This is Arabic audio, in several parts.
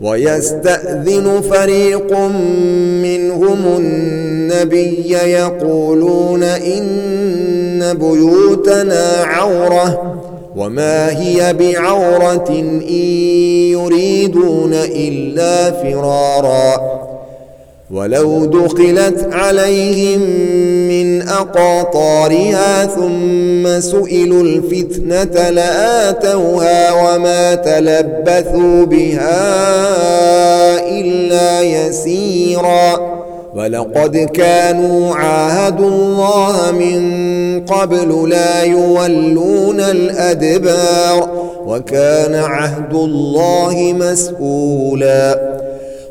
ويستأذن فريق منهم النبي يقولون إن بيوتنا عورة وما هي بعورة إن يريدون إلا فرارا ولو دخلت عليهم من أقاطارها ثم سئلوا الفتنة لآتوها وما تلبثوا بها إلا يسيرا. ولقد كانوا عاهدوا الله من قبل لا يولون الأدبار وكان عهد الله مسؤولا.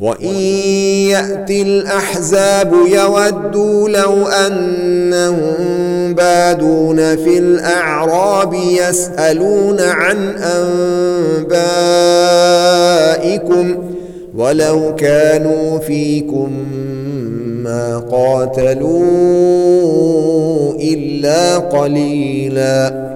وإن يأتي الأحزاب يودوا لو أنهم بادون في الأعراب يسألون عن أنبائكم ولو كانوا فيكم ما قاتلوا إلا قليلاً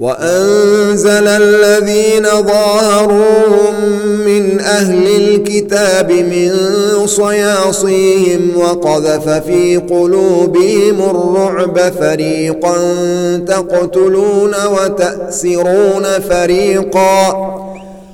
وأنزل الذين ظاهروهم من أهل الكتاب من صياصيهم وقذف في قلوبهم الرعب فريقا تقتلون وتأسرون فريقا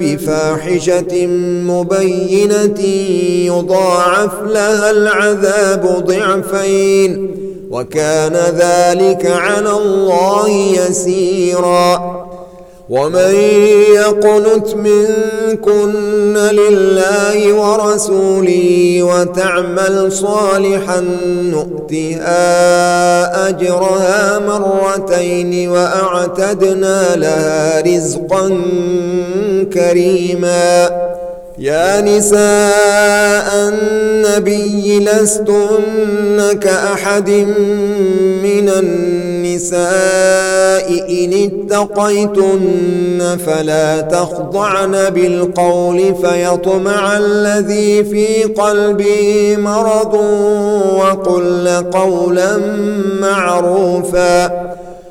بفاحشة مبينة يضاعف لها العذاب ضعفين وكان ذلك على الله يسيرا. ومن يقنت منكن لله ورسوله وتعمل صالحا نؤتها أجرها مرتين وأعتدنا لها رزقا كريما. يا نساء النبي لستن كأحد من النساء إن اتقيتن فلا تخضعن بالقول فيطمع الذي في قلبه مرض وقل قولا معروفا.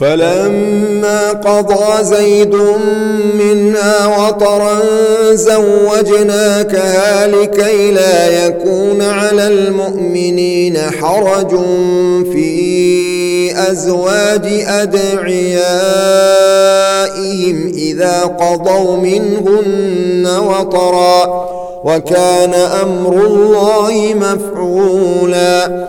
فلما قضى زيد منها وطرا زوجناكها لكي لا يكون على المؤمنين حرج في أزواج أدعيائهم إذا قضوا منهن وطرا وكان أمر الله مفعولا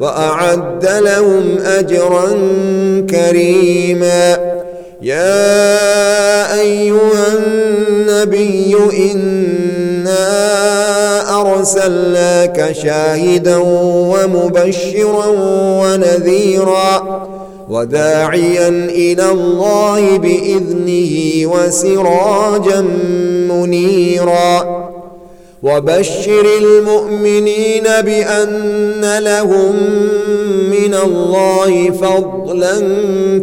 وأعد لهم أجرا كريما. يا أيها النبي إنا أرسلناك شاهدا ومبشرا ونذيرا وداعيا إلى الله بإذنه وسراجا منيرا. وبشر المؤمنين بأن لهم من الله فضلا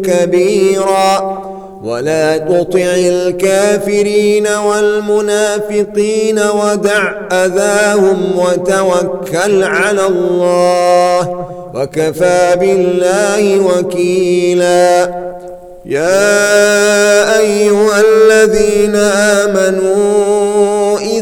كبيرا. ولا تطع الكافرين والمنافقين ودع أذاهم وتوكل على الله وكفى بالله وكيلا. يا أيها الذين آمنوا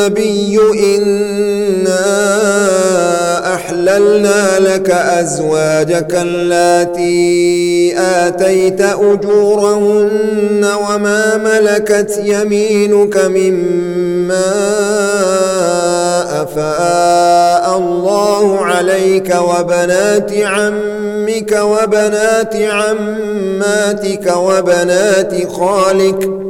النبي إنا أحللنا لك أزواجك اللاتي آتيت أجورهن وما ملكت يمينك مما أفاء الله عليك وبنات عمك وبنات عماتك وبنات خالك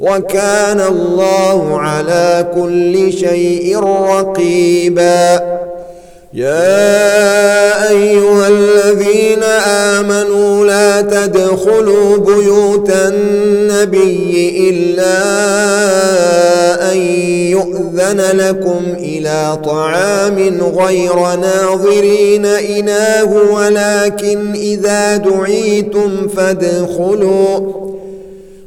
وكان الله على كل شيء رقيبا. يا أيها الذين آمنوا لا تدخلوا بيوت النبي إلا أن يؤذن لكم إلى طعام غير ناظرين إناه ولكن إذا دعيتم فادخلوا.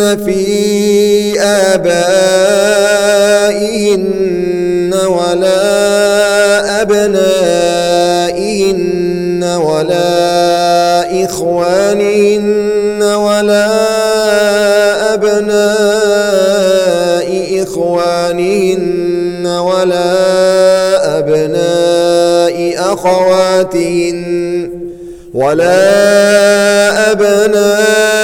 في آبائهن ولا أبنائهن ولا إخوانهن ولا أبناء إخوانهن ولا أبناء أخواتهن ولا أبناء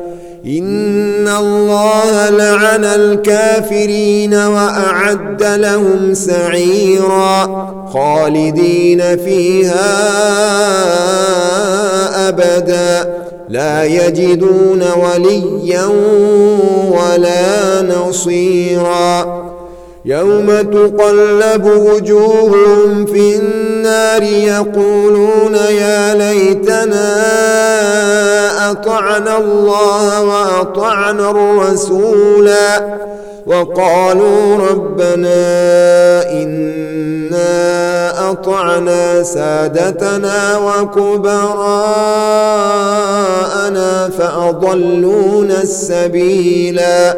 إن الله لعن الكافرين وأعد لهم سعيرا خالدين فيها أبدا لا يجدون وليا ولا نصيرا يوم تقلب وجوههم في النار يقولون يا ليتنا أطعنا الله وأطعنا الرسولا وقالوا ربنا إنا أطعنا سادتنا وكبراءنا فأضلونا السبيلا